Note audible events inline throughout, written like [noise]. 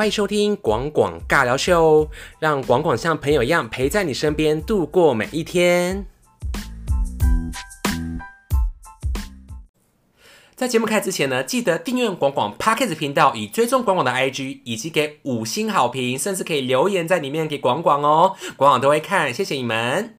欢迎收听广广尬聊秀，让广广像朋友一样陪在你身边度过每一天。在节目开始之前呢，记得订阅广广 Podcast 频道，以追踪广广的 IG，以及给五星好评，甚至可以留言在里面给广广哦，广广都会看，谢谢你们。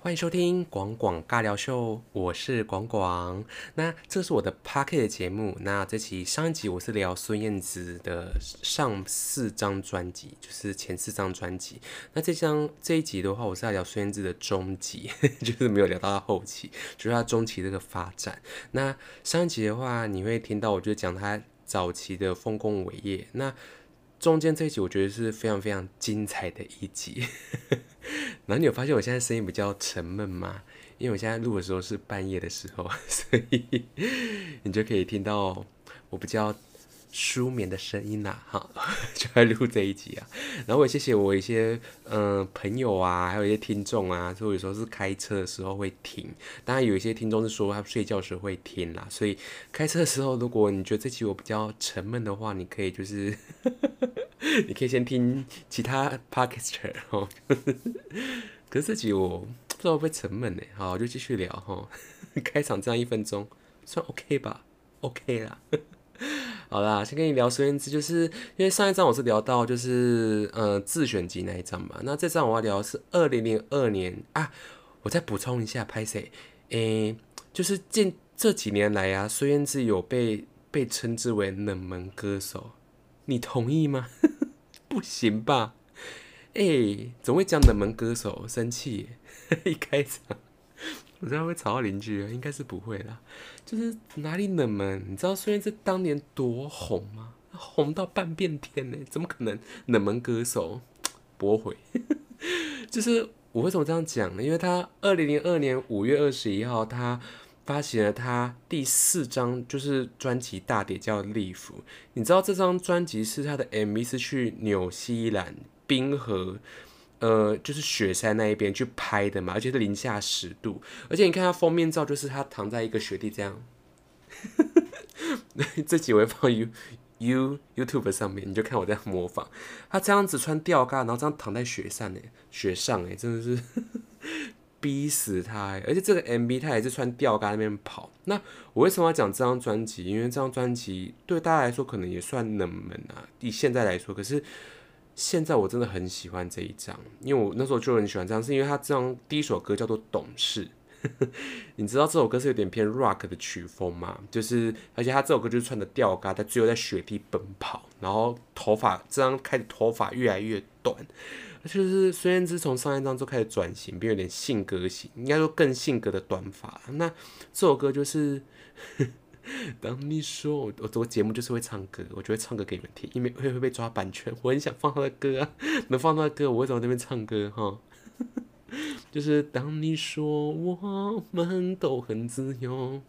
欢迎收听广广尬聊秀，我是广广。那这是我的 p o c k e t 节目。那这期上一集我是聊孙燕姿的上四张专辑，就是前四张专辑。那这张这一集的话，我是要聊孙燕姿的中集，[laughs] 就是没有聊到她后期，就是她中期这个发展。那上一集的话，你会听到我就讲她早期的丰功伟业。那中间这一集我觉得是非常非常精彩的一集，[laughs] 然后你有发现我现在声音比较沉闷吗？因为我现在录的时候是半夜的时候，所以你就可以听到我比较。舒眠的声音呐，哈，[laughs] 就在录这一集啊。然后我谢谢我一些嗯朋友啊，还有一些听众啊，所以有时候是开车的时候会听。当然有一些听众是说他睡觉时会听啦，所以开车的时候，如果你觉得这期我比较沉闷的话，你可以就是 [laughs] 你可以先听其他 podcaster 哦。可是这集我不知道会不会沉闷呢？好，就继续聊哈。[laughs] 开场这样一分钟算 OK 吧？OK 啦。[laughs] 好啦，先跟你聊孙燕姿，就是因为上一章我是聊到就是呃自选集那一张嘛，那这张我要聊是二零零二年啊，我再补充一下，拍谁？诶，就是近这几年来啊，孙燕姿有被被称之为冷门歌手，你同意吗？[laughs] 不行吧？诶，怎么会讲冷门歌手？生气？[laughs] 一开场。[laughs] 我知道会吵到邻居，应该是不会啦。就是哪里冷门？你知道孙燕姿当年多红吗？红到半边天呢，怎么可能冷门歌手？驳回。[laughs] 就是我为什么这样讲呢？因为他二零零二年五月二十一号，他发行了他第四张就是专辑大碟，叫《利福》。你知道这张专辑是他的 MV 是去纽西兰冰河。呃，就是雪山那一边去拍的嘛，而且是零下十度，而且你看他封面照，就是他躺在一个雪地这样。这几位放 You You YouTube 上面，你就看我在模仿他这样子穿吊嘎，然后这样躺在雪上呢，雪上哎，真的是 [laughs] 逼死他哎！而且这个 MV 他也是穿吊嘎那边跑。那我为什么要讲这张专辑？因为这张专辑对大家来说可能也算冷门啊，以现在来说，可是。现在我真的很喜欢这一张，因为我那时候就很喜欢这张，是因为他这张第一首歌叫做《懂事》，[laughs] 你知道这首歌是有点偏 rock 的曲风嘛？就是而且他这首歌就是穿的吊嘎，在最后在雪地奔跑，然后头发这张开始头发越来越短，就是孙燕姿从上一张就开始转型，变有点性格型，应该说更性格的短发。那这首歌就是。[laughs] 当你说我我做节目就是会唱歌，我就会唱歌给你们听，因为会会被抓版权。我很想放他的歌啊，[laughs] 能放他的歌，我为什么那边唱歌哈？[laughs] 就是当你说我们都很自由。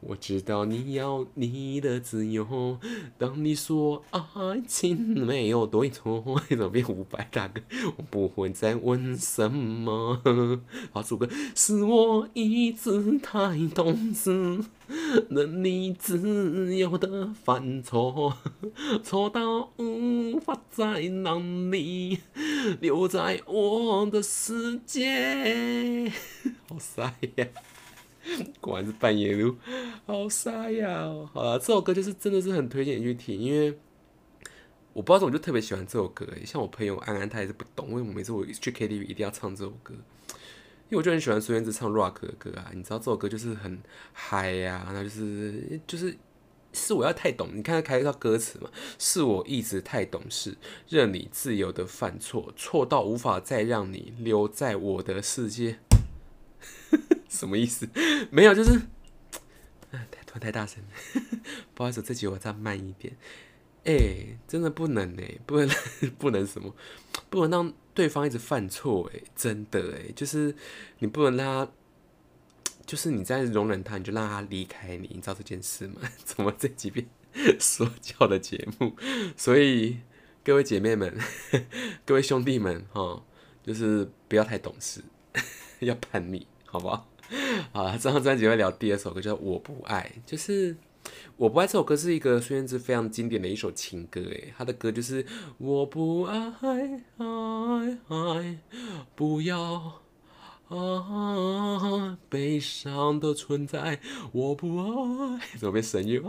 我知道你要你的自由。当你说爱情没有对错，[laughs] 怎么变五百大哥？我不会再问什么。好，主歌是我一直太懂事，任你自由的犯错，错到无法再让你留在我的世界。好帅呀！[laughs] 果然是半夜录，好沙呀！好了，这首歌就是真的是很推荐你去听，因为我不知道怎么就特别喜欢这首歌。像我朋友安安，他也是不懂为什么每次我去 KTV 一定要唱这首歌，因为我就很喜欢孙燕姿唱 rock 的歌啊。你知道这首歌就是很嗨呀，那就是就是是我要太懂。你看他开一套歌词嘛，是我一直太懂事，任你自由的犯错，错到无法再让你留在我的世界。什么意思？[laughs] 没有，就是，哎，突然太大声，[laughs] 不好意思，这集我再慢一点。哎，真的不能哎，不能 [laughs] 不能什么，不能让对方一直犯错哎，真的哎，就是你不能让他，就是你在容忍他，你就让他离开你，你知道这件事吗？怎么这几遍说教的节目？所以各位姐妹们，各位兄弟们，哈，就是不要太懂事，要叛逆，好不好？[laughs] 好了，这张专辑会聊第二首歌叫《我不爱》，就是《我不爱》这首歌是一个孙燕姿非常经典的一首情歌，诶，她的歌就是我不爱，不要。啊，悲伤的存在，我不爱。怎么变神乐？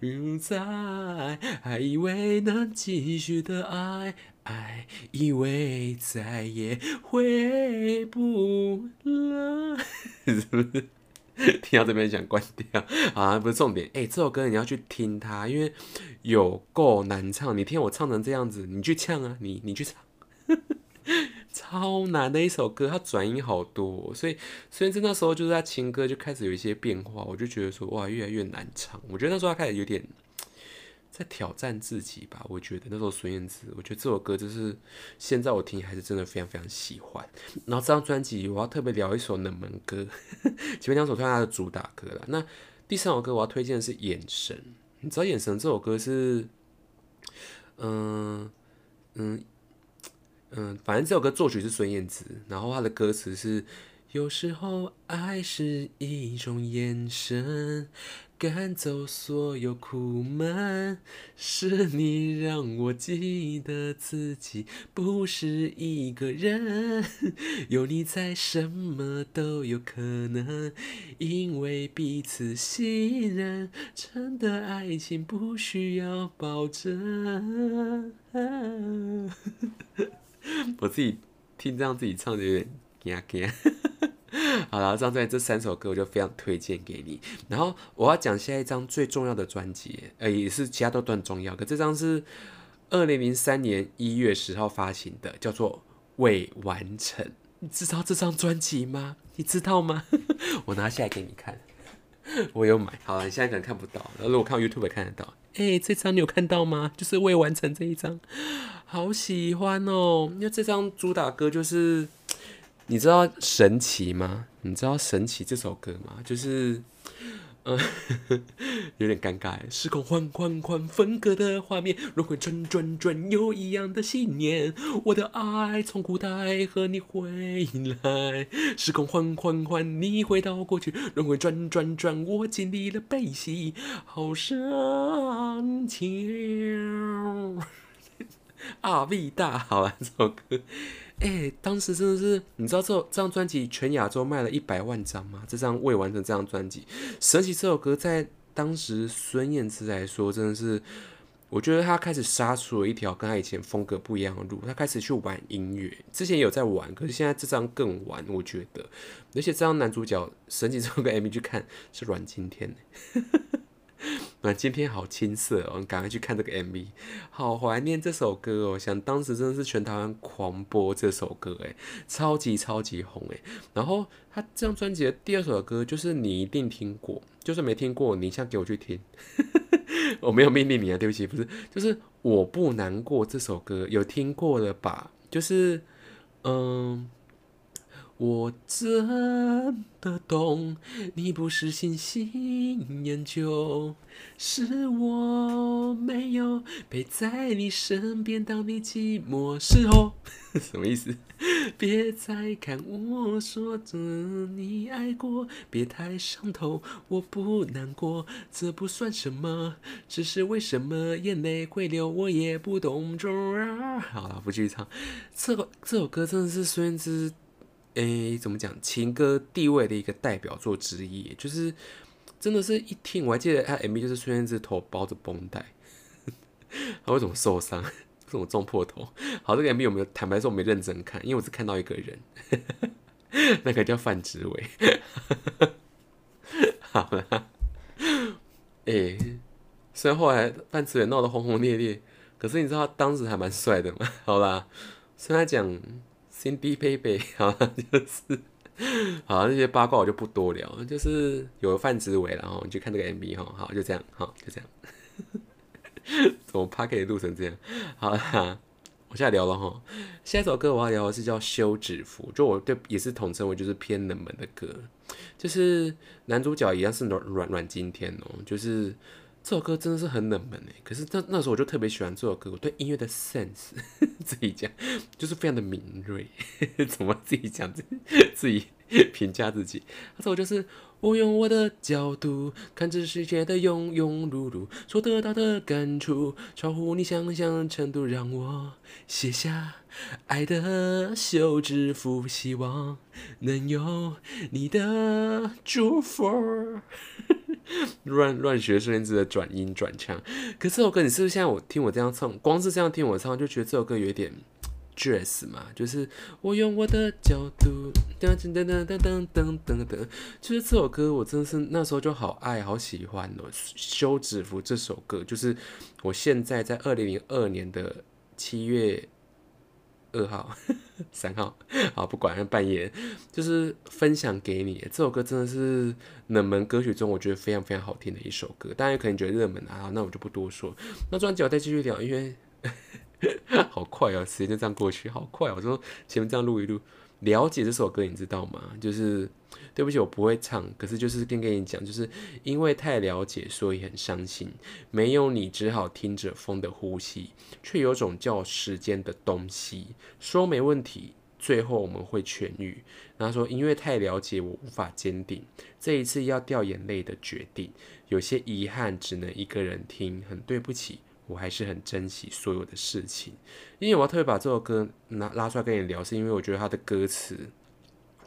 爱在，还以为能继续的爱，爱以为再也回不来。是不是？听到这边想关掉啊？不是重点。哎，这首歌你要去听它，因为有够难唱。你听我唱成这样子，你去唱啊，你你去唱。[laughs] 超难的一首歌，它转音好多，所以所以，在那时候就是他情歌就开始有一些变化，我就觉得说哇，越来越难唱。我觉得那时候他开始有点在挑战自己吧。我觉得那时候孙燕姿，我觉得这首歌就是现在我听还是真的非常非常喜欢。然后这张专辑我要特别聊一首冷门歌，[laughs] 前面两首算他的主打歌了。那第三首歌我要推荐的是《眼神》，你知道《眼神》这首歌是，嗯嗯。嗯，反正这首歌作曲是孙燕姿，然后他的歌词是：有时候爱是一种眼神，赶走所有苦闷，是你让我记得自己不是一个人，有你在，什么都有可能，因为彼此信任，真的爱情不需要保证。[laughs] 我自己听这样自己唱的有点惊惊。[laughs] 好了，这张这三首歌我就非常推荐给你。然后我要讲下一张最重要的专辑，呃，也是其他都都很重要。可这张是二零零三年一月十号发行的，叫做《未完成》。你知道这张专辑吗？你知道吗？[laughs] 我拿下来给你看。[laughs] 我有买。好了，你现在可能看不到，如果看 YouTube 看得到。哎，这张你有看到吗？就是未完成这一张。好喜欢哦！因为这张主打歌就是，你知道神奇吗？你知道神奇这首歌吗？就是，嗯，[laughs] 有点尴尬。时空换换换分割的画面，轮回转转转，有一样的信念。我的爱从古代和你回来，时空换换换，你回到过去，轮回转转转，我经历了悲喜，好深情。啊，V 大好啊，这首歌，哎，当时真的是，你知道这这张专辑全亚洲卖了一百万张吗？这张未完成这张专辑，神奇这首歌在当时孙燕姿来说，真的是，我觉得她开始杀出了一条跟她以前风格不一样的路，她开始去玩音乐，之前有在玩，可是现在这张更玩，我觉得，而且这张男主角神奇这首歌 MV 去看是阮经天那今天好青涩哦，你赶快去看这个 MV，好怀念这首歌哦。想当时真的是全台湾狂播这首歌，诶，超级超级红诶。然后他这张专辑的第二首歌就是你一定听过，就是没听过，你先给我去听。[laughs] 我没有命令你啊，对不起，不是，就是我不难过这首歌有听过了吧？就是嗯。我真的懂，你不是心心研究，是我没有陪在你身边，当你寂寞时候。[laughs] 什么意思？别再看我说着你爱过，别太伤透，我不难过，这不算什么，只是为什么眼泪会流，我也不懂。中啊好了，不继续唱。这个这首歌真的是孙燕姿。诶，怎么讲？情歌地位的一个代表作之一，就是真的是一听，我还记得他 MV 就是孙燕姿头包着绷带，[laughs] 他为什么受伤？为什么撞破头？好，这个 MV 有没有？坦白说，我没认真看，因为我只看到一个人，[laughs] 那个叫范植伟。好了，诶，虽然后来范植伟闹得轰轰烈烈，可是你知道他当时还蛮帅的嘛？好啦，虽然讲。Cindy Baby，[laughs] 好，就是，好，那些八卦我就不多聊，就是有范植伟，然后你去看这个 MV 哈，好，就这样，好，就这样，[laughs] 怎么 p a 可以录成这样？好啦，我现在聊了哈，下一首歌我要聊的是叫《休止符》，就我对也是统称为就是偏冷门的歌，就是男主角一样是软软软今天哦，就是这首歌真的是很冷门诶，可是那那时候我就特别喜欢这首歌，我对音乐的 sense [laughs] 自己讲就是非常的敏锐，[laughs] 怎么自己讲自 [laughs] 自己评价自己？那时候就是。我用我的角度看这世界的庸庸碌碌，所得到的感触超乎你想象的程度，让我写下爱的休止符，希望能有你的祝福。[laughs] 乱乱学孙燕姿的转音转腔，可这首歌你是不是现在我听我这样唱，光是这样听我唱就觉得这首歌有点。dress 嘛，就是我用我的角度，噔噔噔噔噔噔噔噔，就是这首歌，我真的是那时候就好爱好喜欢哦。休止符这首歌，就是我现在在二零零二年的七月二号、[laughs] 三号，好不管半夜，就是分享给你。这首歌真的是冷门歌曲中，我觉得非常非常好听的一首歌。大家可能觉得热门啊，那我就不多说。那专辑我再继续聊，因为。[laughs] 好快哦，时间就这样过去，好快。我说前面这样录一录，了解这首歌，你知道吗？就是对不起，我不会唱，可是就是跟跟你讲，就是因为太了解，所以很伤心。没有你，只好听着风的呼吸，却有种叫时间的东西说没问题，最后我们会痊愈。然后说，因为太了解，我无法坚定这一次要掉眼泪的决定，有些遗憾只能一个人听，很对不起。我还是很珍惜所有的事情，因为我要特别把这首歌拿拉出来跟你聊，是因为我觉得它的歌词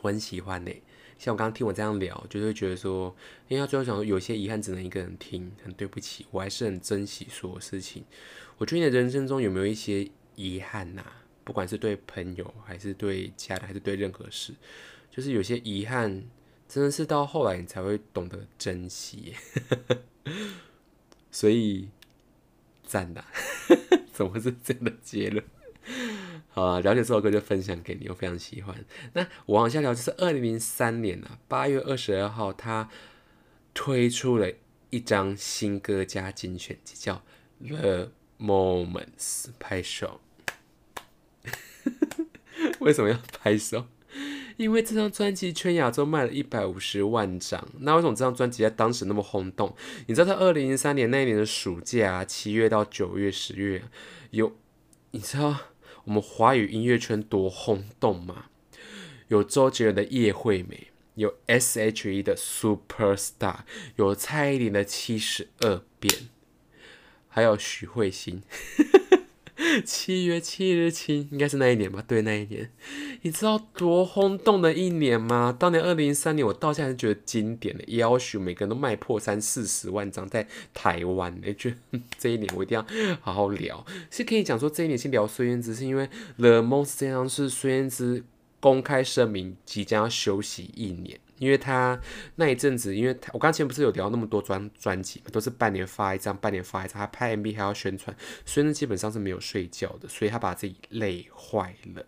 我很喜欢呢。像我刚刚听我这样聊，就会觉得说，因为他最后想说，有些遗憾只能一个人听，很对不起，我还是很珍惜所有事情。我觉得你的人生中有没有一些遗憾呐？不管是对朋友，还是对家人，还是对任何事，就是有些遗憾，真的是到后来你才会懂得珍惜。[laughs] 所以。赞的，[laughs] 怎么是这样的结论？好了，了解这首歌就分享给你，我非常喜欢。那我往下聊，就是二零零三年啊，八月二十二号，他推出了一张新歌加精选集，叫《The Moments》，拍手。[laughs] 为什么要拍手？因为这张专辑全亚洲卖了一百五十万张，那为什么这张专辑在当时那么轰动？你知道在二零零三年那一年的暑假，七月到九月、十月，有你知道我们华语音乐圈多轰动吗？有周杰伦的《叶惠美》，有 S.H.E 的《Superstar》，有蔡依林的《七十二变》，还有许慧欣。[laughs] 七月七日晴，应该是那一年吧？对，那一年，你知道多轰动的一年吗？当年二零零三年，我到现在觉得经典的，要求每个人都卖破三四十万张，在台湾，哎，觉得 [laughs] 这一年我一定要好好聊。是可以讲说这一年先聊孙燕姿，是因为《The Most》这张是孙燕姿公开声明即将要休息一年。因为他那一阵子，因为他我刚前不是有聊那么多专专辑嘛，都是半年发一张，半年发一张，他拍 MV 还要宣传，所以呢基本上是没有睡觉的，所以他把自己累坏了。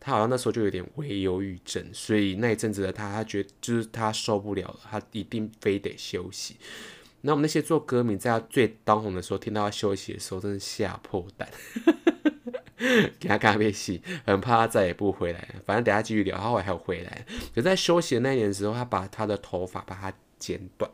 他好像那时候就有点微忧郁症，所以那一阵子的他，他觉得就是他受不了了，他一定非得休息。那我们那些做歌迷在他最当红的时候，听到他休息的时候，真是吓破胆。[laughs] 给他咖啡洗，很怕他再也不回来。反正等下继续聊，他后来还有回来。可在休息的那年的时候，他把他的头发把它剪短。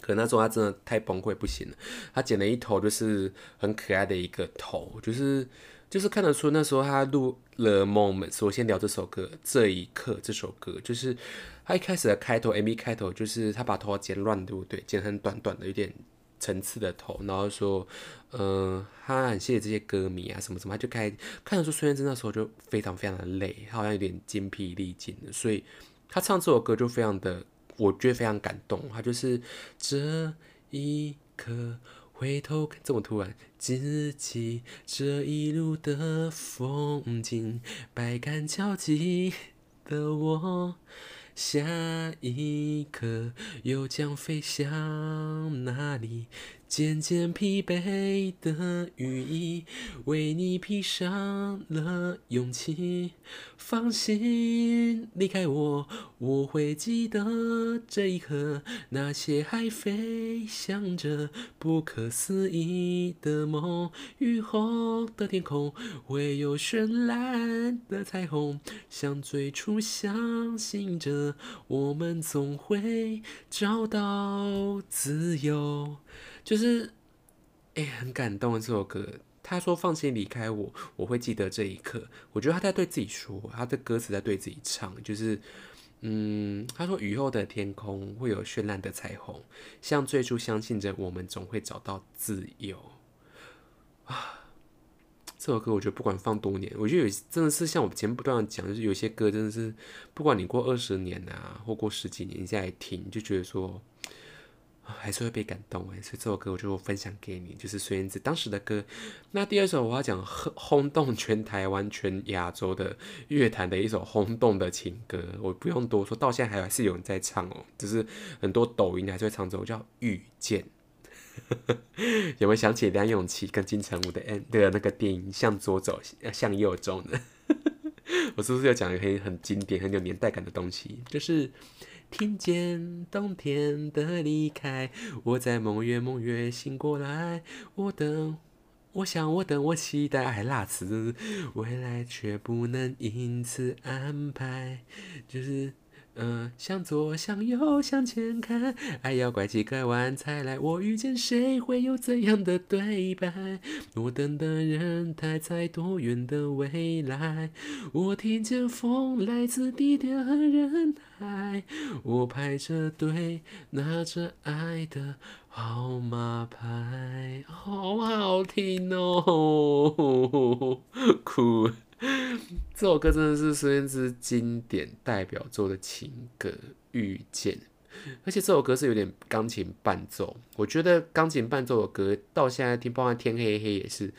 可那时候他真的太崩溃不行了，他剪了一头就是很可爱的一个头，就是就是看得出那时候他录了 moment。我先聊这首歌，这一刻这首歌就是他一开始的开头，MV 开头就是他把头发剪乱，对不对？剪很短短的，有点。层次的头，然后说，嗯，他很谢谢这些歌迷啊，什么什么，他就开看得出孙燕姿那时候就非常非常的累，他好像有点精疲力尽的，所以他唱这首歌就非常的，我觉得非常感动。他就是这一刻回头看，这么突然，自己这一路的风景，百感交集的我。下一刻又将飞向哪里？渐渐疲惫的羽翼为你披上了勇气。放心，离开我，我会记得这一刻。那些还飞翔着不可思议的梦，雨后的天空会有绚烂的彩虹。像最初相信着，我们总会找到自由。就是哎、很感动的这首歌。他说：“放心离开我，我会记得这一刻。”我觉得他在对自己说，他的歌词在对自己唱，就是，嗯，他说：“雨后的天空会有绚烂的彩虹，像最初相信着我们总会找到自由。”啊，这首歌我觉得不管放多年，我觉得有真的是像我前不断的讲，就是有些歌真的是，不管你过二十年啊，或过十几年，你再来听，就觉得说。还是会被感动哎，所以这首歌我就分享给你，就是孙燕姿当时的歌。那第二首我要讲轰轰动全台湾、全亚洲的乐坛的一首轰动的情歌，我不用多说，到现在还还是有人在唱哦，就是很多抖音还是会唱这首叫《遇见》。[laughs] 有没有想起梁咏琪跟金城武的的那个电影《向左走，向右走》呢？[laughs] 我是不是要讲一个很很经典、很有年代感的东西？就是。听见冬天的离开，我在梦月梦月醒过来。我等，我想，我等，我期待，还辣词，未来却不能因此安排，就是。嗯，向左向右向前看，爱要拐几个弯才来。我遇见谁会有怎样的对白？我等的人他在多远的未来？我听见风来自地点和人海。我排着队拿着爱的号码牌，好好听哦，[laughs] 哭。[laughs] 这首歌真的是孙燕姿经典代表作的情歌《遇见》，而且这首歌是有点钢琴伴奏。我觉得钢琴伴奏的歌到现在听，包括《天黑黑》也是，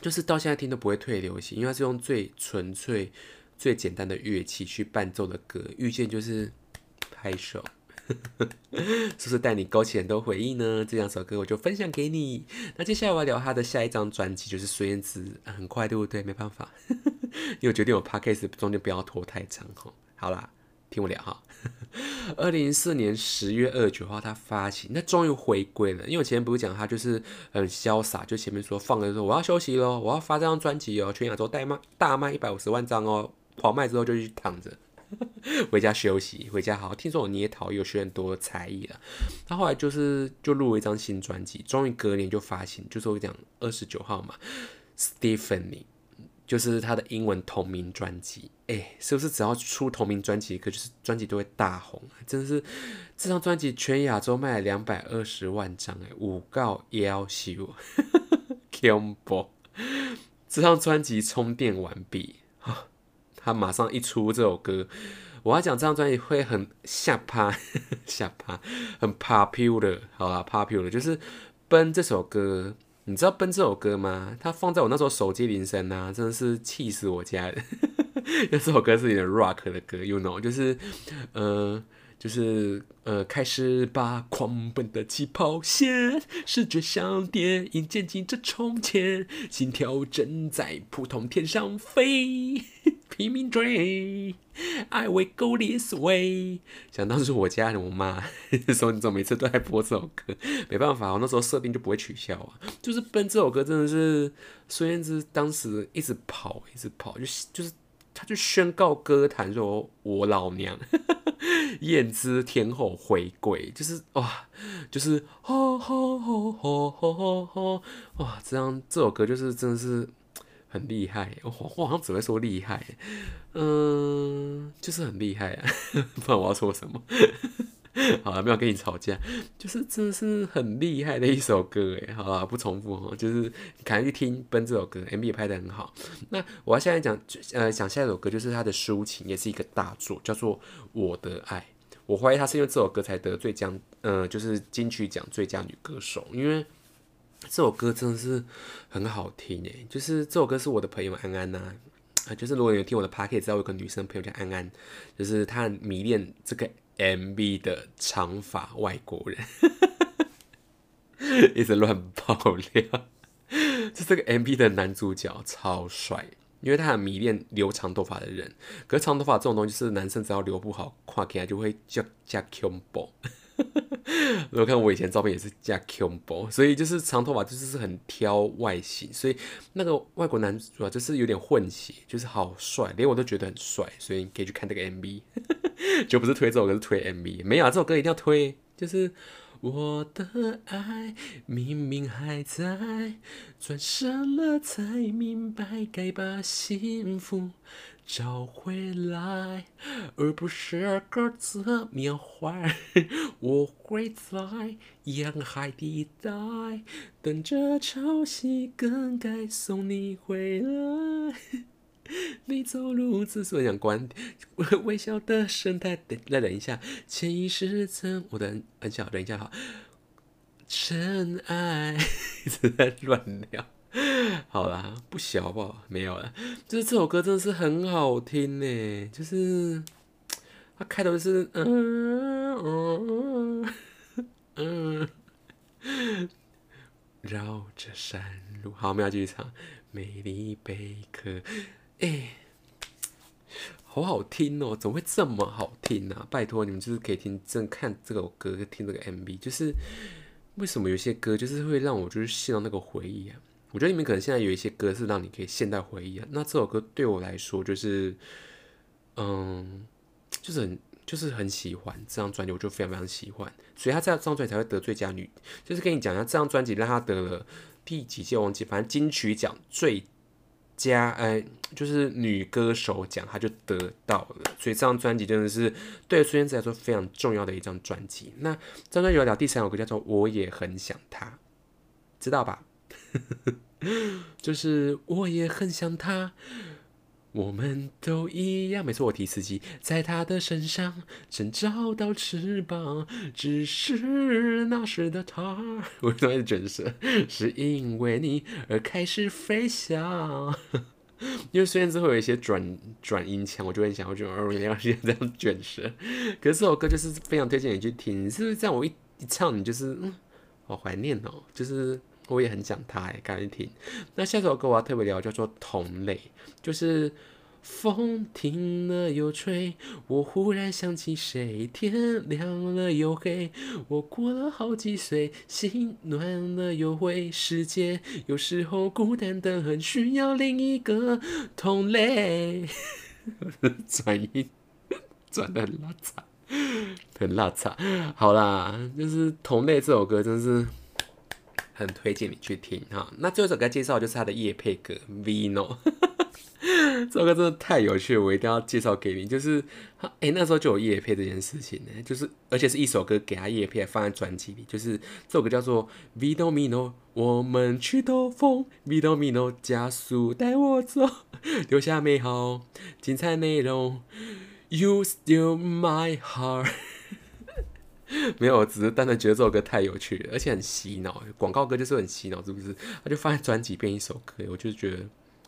就是到现在听都不会退流行，因为它是用最纯粹、最简单的乐器去伴奏的歌。《遇见》就是拍手。是不是带你勾起很多回忆呢？这两首歌我就分享给你。那接下来我要聊他的下一张专辑，就是孙燕姿。很快对不对？没办法，[laughs] 因为我决定我 podcast 中间不要拖太长哈。好啦，听我聊哈。[laughs] 二零一四年十月二十九号，他发行，那终于回归了。因为我前面不是讲他就是很潇洒，就前面说放的时候我要休息喽，我要发这张专辑哦，全亚洲大卖大卖一百五十万张哦，狂卖之后就去躺着。[laughs] 回家休息，回家好好听说我捏陶有学很多才艺了。他后来就是就录了一张新专辑，终于隔年就发行，就是我讲二十九号嘛，Stephanie，就是他的英文同名专辑。哎，是不是只要出同名专辑，可就是专辑都会大红啊？真的是这张专辑全亚洲卖了两百二十万张，哎，五告夭寿 k i m b 这张专辑充电完毕啊。他马上一出这首歌，我要讲这张专辑会很下趴，[laughs] 下趴，很 popular，好啦 popular 就是《奔》这首歌，你知道《奔》这首歌吗？它放在我那时候手机铃声啊，真的是气死我家人。[laughs] 这首歌是有点 rock 的歌，you know，就是呃。就是呃，开始吧，狂奔的起跑线，视觉像电影渐进着从前，心跳正在扑通天上飞，拼命追，I will go this way。想当时我家我妈 [laughs] 说你怎么每次都在播这首歌？没办法，我那时候设定就不会取消啊。就是奔这首歌真的是孙燕姿当时一直跑，一直跑，就就是他就宣告歌坛说：“我老娘。[laughs] ”燕姿天后回归，就是哇，就是吼吼吼吼吼吼吼哇！这样这首歌就是真的是很厉害，我我好像只会说厉害，嗯，就是很厉害啊，[laughs] 不然我要说什么？[laughs] 好了，没有跟你吵架，就是真的是很厉害的一首歌哎，好了，不重复哈，就是赶快去听《奔》这首歌，MV 也拍的很好。那我要现在讲，呃，讲下一首歌就是他的抒情，也是一个大作，叫做《我的爱》。我怀疑他是因为这首歌才得最佳，呃，就是金曲奖最佳女歌手，因为这首歌真的是很好听诶。就是这首歌是我的朋友安安呐，啊，就是如果有听我的 p a r k 知道我有个女生朋友叫安安，就是她很迷恋这个。MV 的长发外国人，[laughs] 一直乱爆料。就这个 MV 的男主角超帅，因为他很迷恋留长头发的人。可是长头发这种东西是男生只要留不好，看起来就会叫叫 combo。[laughs] 如果看我以前照片也是加 combo，所以就是长头发就是很挑外形，所以那个外国男主啊就是有点混血，就是好帅，连我都觉得很帅，所以你可以去看这个 MV。[laughs] 就不是推这首歌，是推 MV。没有啊，这首歌一定要推，就是我的爱明明还在，转身了才明白该把幸福找回来，而不是各自缅怀。[laughs] 我会在沿海地带等着潮汐更改，送你回来。[laughs] 你走路之所以想关微笑的神态，等再等一下，潜意识曾我的很小，等一下哈，真爱一直 [laughs] 在乱聊，[laughs] 好啦，不小好不好？没有了，就是这首歌真的是很好听呢，就是它开头是嗯嗯嗯，绕着山路，好，我们要继续唱美丽贝壳。哎，好好听哦！怎么会这么好听呢？拜托你们，就是可以听正看这首歌，听这个 MV，就是为什么有些歌就是会让我就是陷到那个回忆啊？我觉得你们可能现在有一些歌是让你可以现代回忆啊。那这首歌对我来说就是，嗯，就是很就是很喜欢这张专辑，我就非常非常喜欢。所以他这张专辑才会得最佳女，就是跟你讲一下，这张专辑让他得了第几届忘记，反正金曲奖最。加哎，就是女歌手奖，她就得到了，所以这张专辑真的是对孙燕姿来说非常重要的一张专辑。那这张专辑有聊第三首歌叫做《我也很想他》，知道吧？[laughs] [laughs] 就是我也很想他。我们都一样，没错，我提司机在他的身上曾找到翅膀，只是那时的他，我什么一直卷舌？是因为你而开始飞翔。[laughs] 因为虽然之后有一些转转音腔，我就很想，我就哦，原来是这样卷舌。可是这首歌就是非常推荐你去听，是不是这样？我一一唱，你就是嗯，好怀念哦，就是我也很想他哎，赶紧听。那下首歌我要特别聊，叫做《同类》。就是风停了又吹，我忽然想起谁。天亮了又黑，我过了好几岁，心暖了又灰。世界有时候孤单的很，需要另一个同类。转音转的很拉差，很拉差。好啦，就是同类这首歌，真是很推荐你去听哈。那最后一首歌介绍就是他的叶配歌《Vino》。[laughs] 这首歌真的太有趣了，我一定要介绍给你。就是，哎，那时候就有叶配这件事情呢，就是而且是一首歌给他叶配放在专辑里，就是这首歌叫做《Vino Mino》，我们去兜风，《Vino Mino》加速带我走，[laughs] 留下美好精彩内容。You still my heart。[laughs] 没有，只是单纯觉得这首歌太有趣，而且很洗脑。广告歌就是很洗脑，是不是？他就放在专辑变一首歌，我就觉得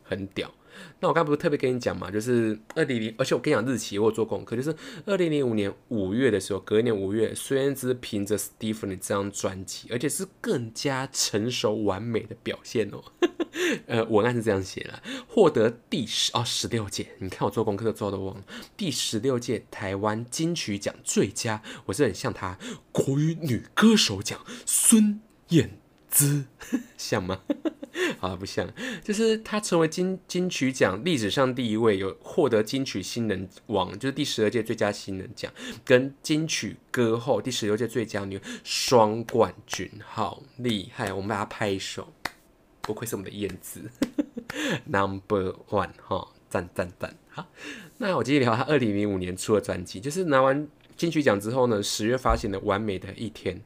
很屌。那我刚不是特别跟你讲嘛，就是二零零，而且我跟你讲日期，我做功课，就是二零零五年五月的时候，隔一年五月，孙燕姿凭着《Stephen》这张专辑，而且是更加成熟完美的表现哦。[laughs] 呃，文案是这样写的，获得第十哦十六届，你看我做功课做都忘了，第十六届台湾金曲奖最佳，我是很像她国语女歌手奖，孙燕姿 [laughs] 像吗？[laughs] 啊，不像，就是他成为金金曲奖历史上第一位有获得金曲新人王，就是第十二届最佳新人奖，跟金曲歌后第十六届最佳女双冠军，好厉害！我们把它拍手，不愧是我们的燕子，[laughs] Number One 哈，赞赞赞！好，那我继续聊他二零零五年出的专辑，就是拿完金曲奖之后呢，十月发行的《完美的一天》。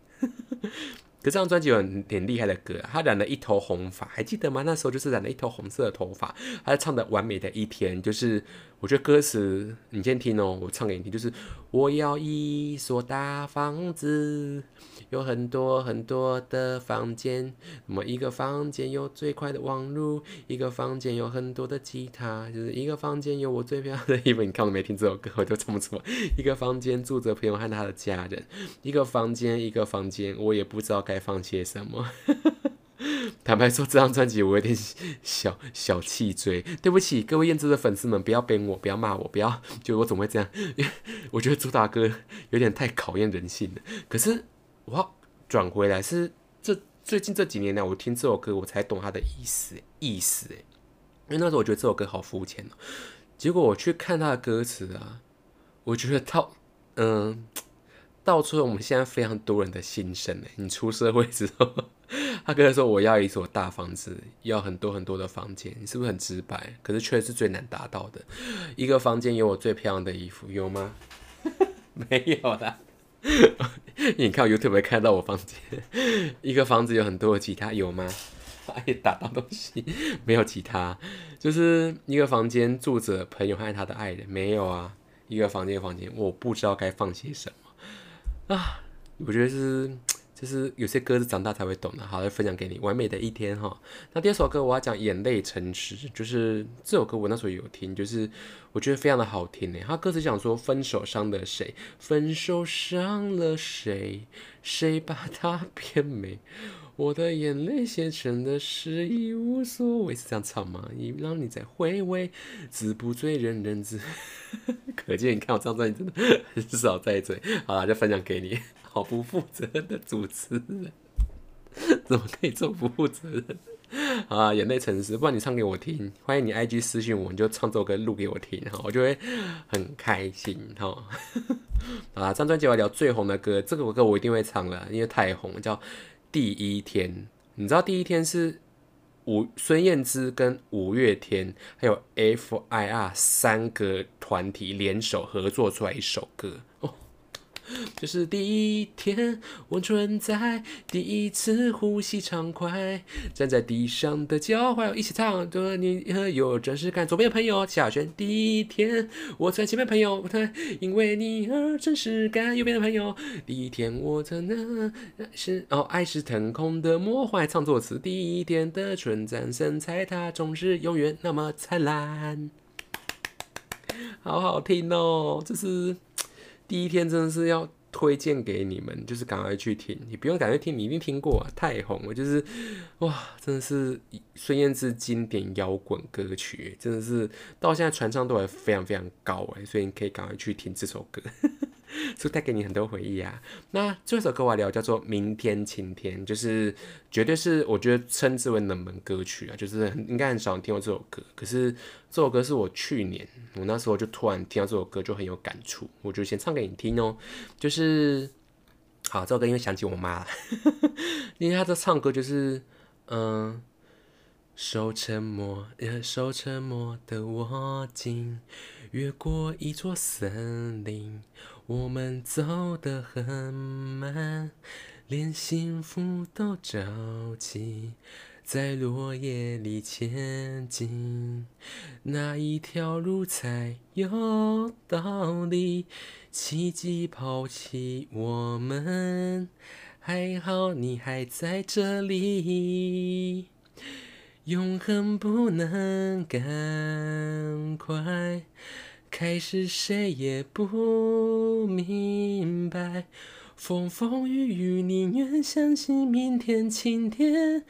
可这张专辑有很很厉害的歌，他染了一头红发，还记得吗？那时候就是染了一头红色的头发，他唱的《完美的一天》，就是我觉得歌词你先听哦，我唱给你听，就是我要一所大房子。有很多很多的房间，那么一个房间有最快的网路，一个房间有很多的吉他，就是一个房间有我最漂亮的衣服。[laughs] 你看我没听这首歌，我就唱不出来。一个房间住着朋友和他的家人，一个房间一个房间，我也不知道该放些什么。[laughs] [laughs] 坦白说，这张专辑我有点小小气追，对不起各位燕姿的粉丝们，不要编我，不要骂我，不要就我怎么会这样？因 [laughs] 为我觉得朱大哥有点太考验人性了。可是。我要转回来是这最近这几年来，我听这首歌我才懂它的意思意思诶，因为那时候我觉得这首歌好肤浅哦，结果我去看它的歌词啊，我觉得他嗯道出了我们现在非常多人的心声呢。你出社会之后，[laughs] 他跟他说我要一所大房子，要很多很多的房间，你是不是很直白？可是却是最难达到的。一个房间有我最漂亮的衣服，有吗？[laughs] 没有啦。[laughs] 你看 YouTube 看到我房间，一个房子有很多的吉他，有吗？哎，打到东西，没有其他，就是一个房间住着朋友和他的爱人，没有啊。一个房间，房间，我不知道该放些什么啊。我觉得是，就是有些歌是长大才会懂的。好，来分享给你，《完美的一天》哈。那第二首歌我要讲《眼泪诚实》，就是这首歌我那时候有听，就是我觉得非常的好听呢。他歌词讲说，分手伤了谁？分手伤了谁？谁把它变美？我的眼泪写成的诗已无所谓，是这样唱吗？已让你再回味，字不醉人人知。[laughs] 可见你看我这张专辑真的很少在嘴。好了，就分享给你。好不负责任的主持人，怎么可以这么不负责任？啊，眼泪诚实，不然你唱给我听。欢迎你 IG 私信我，你就唱这首歌录给我听，哈，我就会很开心，哈。[laughs] 啊，这张专辑我聊最红的歌，这个歌我一定会唱了，因为太红，叫。第一天，你知道第一天是五孙燕姿跟五月天还有 F.I.R 三个团体联手合作出来一首歌哦。就是第一天我存在，第一次呼吸畅快，站在地上的脚踝，一起唱，对你和有真实感。左边的朋友夏轩，第一天我在前面朋友，因为你而真实感。右边的朋友，第一天我在那是哦，爱是腾空的魔幻创作词。第一天的纯真身材，它总是永远那么灿烂，好好听哦，这是。第一天真的是要推荐给你们，就是赶快去听，你不用赶快听，你一定听过啊，太红了，就是哇，真的是孙燕姿经典摇滚歌曲，真的是到现在传唱度还非常非常高哎，所以你可以赶快去听这首歌。就带给你很多回忆啊。那这首歌我要聊叫做《明天晴天》，就是绝对是我觉得称之为冷门歌曲啊，就是应该很少人听过这首歌。可是这首歌是我去年我那时候就突然听到这首歌就很有感触，我就先唱给你听哦。就是好，这首歌因为想起我妈了，[laughs] 因为他这唱歌就是嗯，守沉默，守沉默的我竟越过一座森林。我们走得很慢，连幸福都着急，在落叶里前进，哪一条路才有道理？奇迹抛弃我们，还好你还在这里，永恒不能赶快。开始，谁也不明白，风风雨雨，宁愿相信明天晴天。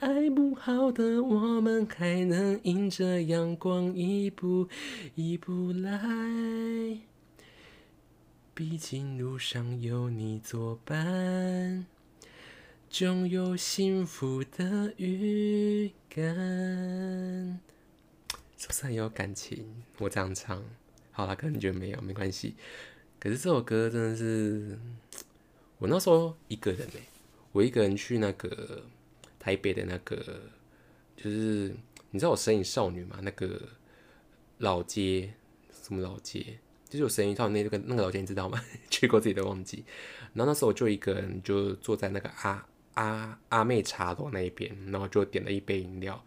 爱不好的我们，还能迎着阳光一步一步来。毕竟路上有你作伴，总有幸福的预感。是不是很有感情？我这样唱。好了，可能觉得没有，没关系。可是这首歌真的是，我那时候一个人哎，我一个人去那个台北的那个，就是你知道我神隐少女嘛？那个老街，什么老街？就是我神隐少女那个那个老街，你知道吗？[laughs] 去过自己都忘记。然后那时候我就一个人，就坐在那个阿阿阿妹茶楼那一边，然后就点了一杯饮料。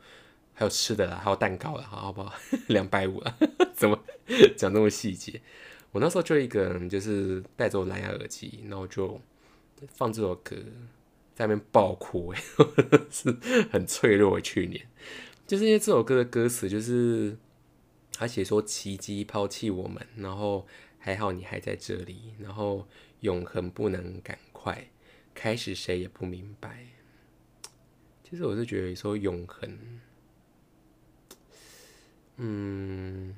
还有吃的啦，还有蛋糕啦，好好不好？[laughs] 两百五啊，[laughs] 怎么讲那么细节？我那时候就一个人，就是戴着蓝牙耳机，然后就放这首歌，在那边爆哭，哎，[laughs] 是很脆弱。去年就是因为这首歌的歌词，就是他写说奇迹抛弃我们，然后还好你还在这里，然后永恒不能赶快开始，谁也不明白。其实我是觉得说永恒。嗯，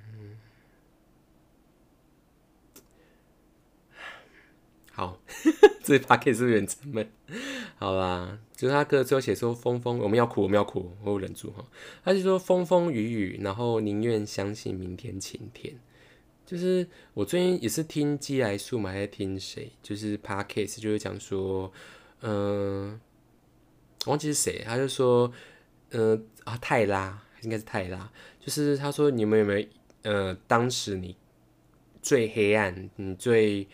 好，[laughs] 这把 K 是有点沉闷。好啦，就是他歌最后写说风风，我们要哭，我们要哭，我忍住哈。他就说风风雨雨，然后宁愿相信明天晴天。就是我最近也是听基来树嘛，还在听谁？就是 Parkes 就是讲说，嗯、忘记是谁，他就说，呃啊泰拉应该是泰拉，就是他说你们有没有呃当时你最黑暗，你最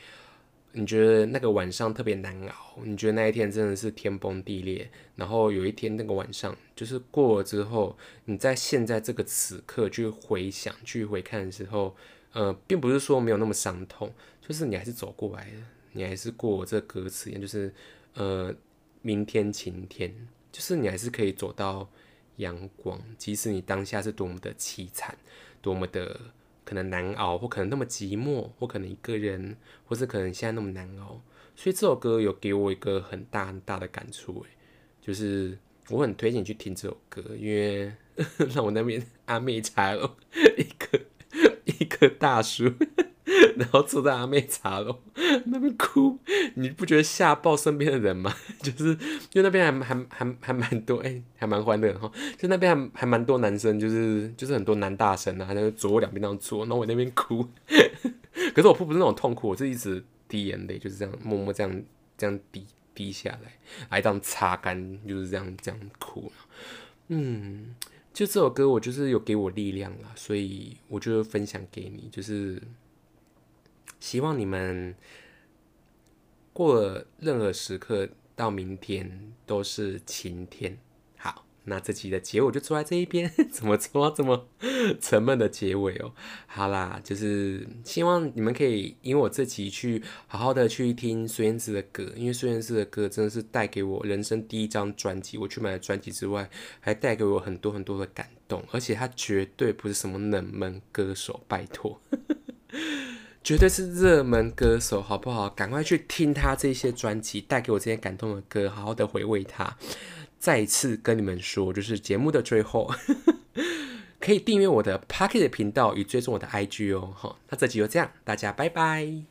你觉得那个晚上特别难熬，你觉得那一天真的是天崩地裂，然后有一天那个晚上就是过了之后，你在现在这个此刻去回想、去回看的时候，呃，并不是说没有那么伤痛，就是你还是走过来的，你还是过这歌词一样，就是呃，明天晴天，就是你还是可以走到阳光，即使你当下是多么的凄惨，多么的可能难熬，或可能那么寂寞，或可能一个人，或是可能现在那么难熬。所以这首歌有给我一个很大很大的感触，诶，就是我很推荐你去听这首歌，因为 [laughs] 让我那边阿妹茶楼一个一个大叔，然后坐在阿妹茶楼那边哭，你不觉得吓爆身边的人吗？[laughs] 就是因为那边还还还还蛮多，哎、还蛮欢乐的哈。就那边还还蛮多男生，就是就是很多男大生啊，那个左右两边那样坐，然后我那边哭。[laughs] 可是我哭不是那种痛苦，我是一直滴眼泪，就是这样默默这样这样滴滴下来，来这样擦干，就是这样这样哭。嗯，就这首歌，我就是有给我力量啦，所以我就分享给你，就是希望你们过了任何时刻到明天都是晴天。好，那这集的结尾就坐在这一边，[laughs] 怎么做到这么沉闷的结尾哦？好啦，就是希望你们可以因为我这集去好好的去听孙燕姿的歌，因为孙燕姿的歌真的是带给我人生第一张专辑，我去买了专辑之外，还带给我很多很多的感动，而且她绝对不是什么冷门歌手，拜托。[laughs] 绝对是热门歌手，好不好？赶快去听他这些专辑，带给我这些感动的歌，好好的回味他。再一次跟你们说，就是节目的最后，[laughs] 可以订阅我的 Pocket 频道与追踪我的 IG 哦。好，那这集就这样，大家拜拜。